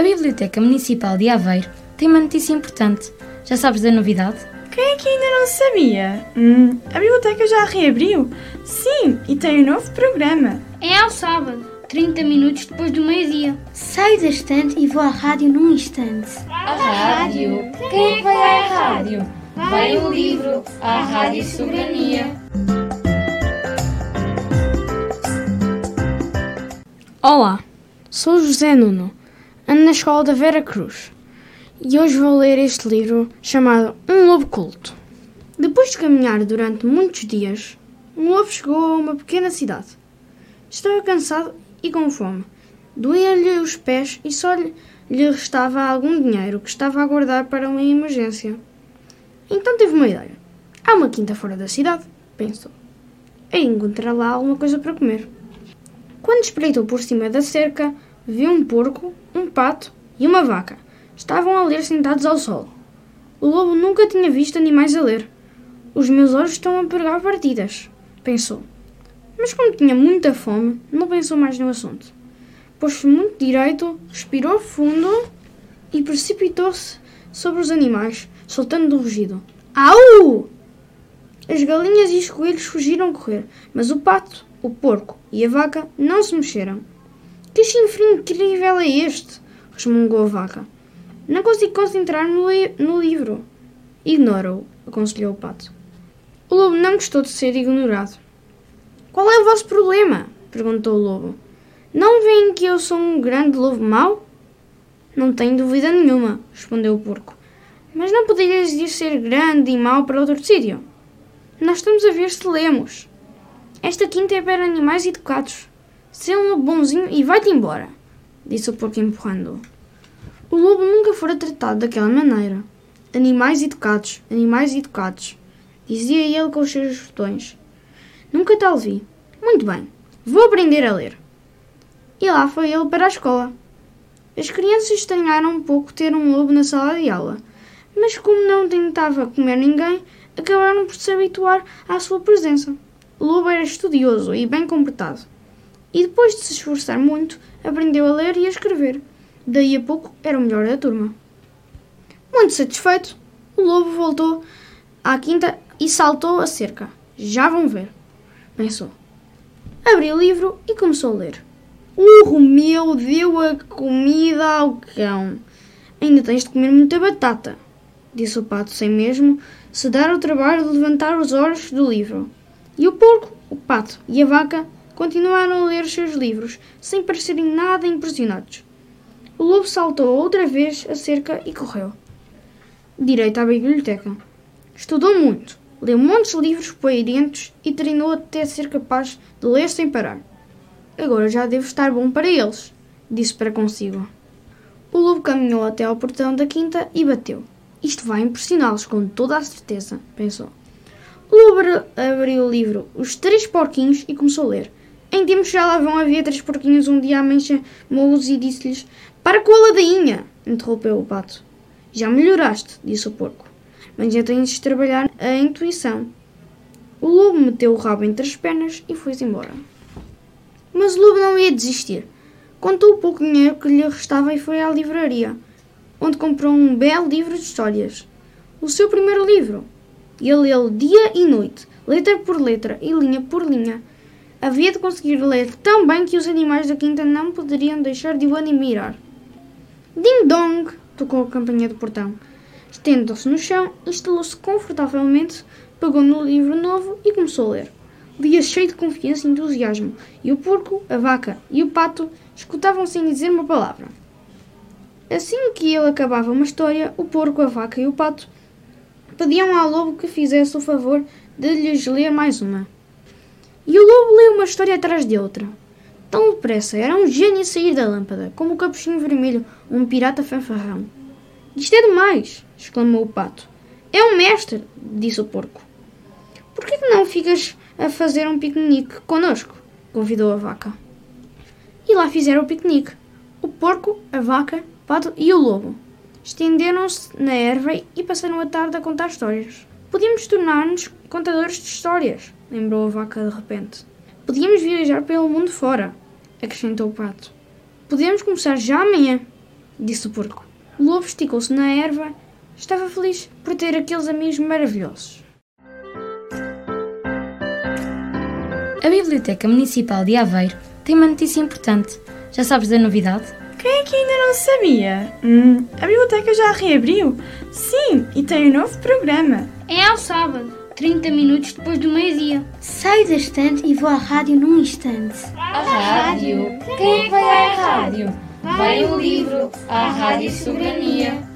A Biblioteca Municipal de Aveiro tem uma notícia importante. Já sabes da novidade? Quem é que ainda não sabia? Hum, a biblioteca já reabriu? Sim, e tem um novo programa. É ao sábado, 30 minutos depois do meio-dia. Saio da estante e vou à rádio num instante. A rádio? Quem é que vai à rádio? Vai o livro, a Rádio Soberania. Olá, sou José Nuno, ando na escola da Vera Cruz e hoje vou ler este livro chamado Um Lobo Culto. Depois de caminhar durante muitos dias, um lobo chegou a uma pequena cidade. Estava cansado e com fome. Doíam-lhe os pés e só lhe restava algum dinheiro que estava a guardar para uma emergência. Então teve uma ideia. Há uma quinta fora da cidade, pensou. E encontrar lá alguma coisa para comer. Quando espreitou por cima da cerca, viu um porco, um pato e uma vaca. Estavam a ler sentados ao sol. O lobo nunca tinha visto animais a ler. Os meus olhos estão a pregar partidas, pensou. Mas como tinha muita fome, não pensou mais no assunto. Pôs-se muito direito, respirou fundo e precipitou-se sobre os animais, soltando um rugido. Au! As galinhas e os coelhos fugiram a correr, mas o pato, o porco e a vaca não se mexeram. Que chifre incrível é este? resmungou a vaca. Não consigo concentrar no, li no livro. Ignora-o, aconselhou o pato. O lobo não gostou de ser ignorado. Qual é o vosso problema? perguntou o lobo. Não veem que eu sou um grande lobo mau? Não tenho dúvida nenhuma, respondeu o porco. Mas não poderias ir ser grande e mau para outro sítio? Nós estamos a ver se lemos. Esta quinta é para animais educados. Sê um lobo bonzinho e vai-te embora, disse o porco empurrando-o. O lobo nunca fora tratado daquela maneira. Animais educados, animais educados, dizia ele com os seus botões. Nunca tal vi. Muito bem, vou aprender a ler. E lá foi ele para a escola. As crianças estranharam um pouco ter um lobo na sala de aula, mas como não tentava comer ninguém, acabaram por se habituar à sua presença. O lobo era estudioso e bem comportado. E depois de se esforçar muito, aprendeu a ler e a escrever. Daí a pouco era o melhor da turma. Muito satisfeito, o lobo voltou à quinta e saltou a cerca. Já vão ver, pensou. Abriu o livro e começou a ler. O Romeu deu a comida ao cão. Ainda tens de comer muita batata, disse o pato sem mesmo se dar ao trabalho de levantar os olhos do livro. E o porco, o pato e a vaca continuaram a ler os seus livros, sem parecerem nada impressionados. O lobo saltou outra vez a cerca e correu. Direito à biblioteca. Estudou muito, leu montes de livros poeirentos e treinou até ser capaz de ler sem parar. Agora já devo estar bom para eles, disse para consigo. O lobo caminhou até ao portão da quinta e bateu. Isto vai impressioná-los com toda a certeza, pensou. O lobo abriu o livro Os Três Porquinhos e começou a ler. Em tempos já lá vão havia três porquinhos. Um dia a mãe chamou-os e disse-lhes: Para com a ladainha! interrompeu o pato. Já melhoraste, disse o porco. Mas já tens de trabalhar a intuição. O lobo meteu o rabo entre as pernas e foi-se embora. Mas o lobo não ia desistir. Contou o pouco dinheiro que lhe restava e foi à livraria, onde comprou um belo livro de histórias. O seu primeiro livro. Ele leu dia e noite, letra por letra e linha por linha. Havia de conseguir ler tão bem que os animais da quinta não poderiam deixar de o admirar. Ding dong! tocou a campainha do portão. Estendeu-se no chão, instalou-se confortavelmente, pegou no livro novo e começou a ler. Lia cheio de confiança e entusiasmo, e o porco, a vaca e o pato escutavam sem dizer uma palavra. Assim que ele acabava uma história, o porco, a vaca e o pato pediam ao lobo que fizesse o favor de lhes ler mais uma. E o lobo leu uma história atrás de outra. Tão depressa, era um gênio sair da lâmpada, como o capuchinho vermelho, um pirata fanfarrão. Isto é demais! exclamou o pato. É um mestre, disse o porco. Por que não ficas a fazer um piquenique conosco? convidou a vaca. E lá fizeram o piquenique. O porco, a vaca, o pato e o lobo. Estenderam-se na erva e passaram a tarde a contar histórias. Podíamos tornar-nos contadores de histórias, lembrou a vaca de repente. Podíamos viajar pelo mundo fora, acrescentou o pato. Podemos começar já amanhã. disse o porco. O lobo esticou-se na erva. Estava feliz por ter aqueles amigos maravilhosos. A Biblioteca Municipal de Aveiro tem uma notícia importante. Já sabes da novidade? Quem é que ainda não sabia? Hum, a biblioteca já reabriu? Sim, e tem um novo programa. É ao sábado, 30 minutos depois do meio-dia. Saio da estante e vou à rádio num instante. A rádio. Quem é que vai à rádio? Vai o livro à Rádio Soberania.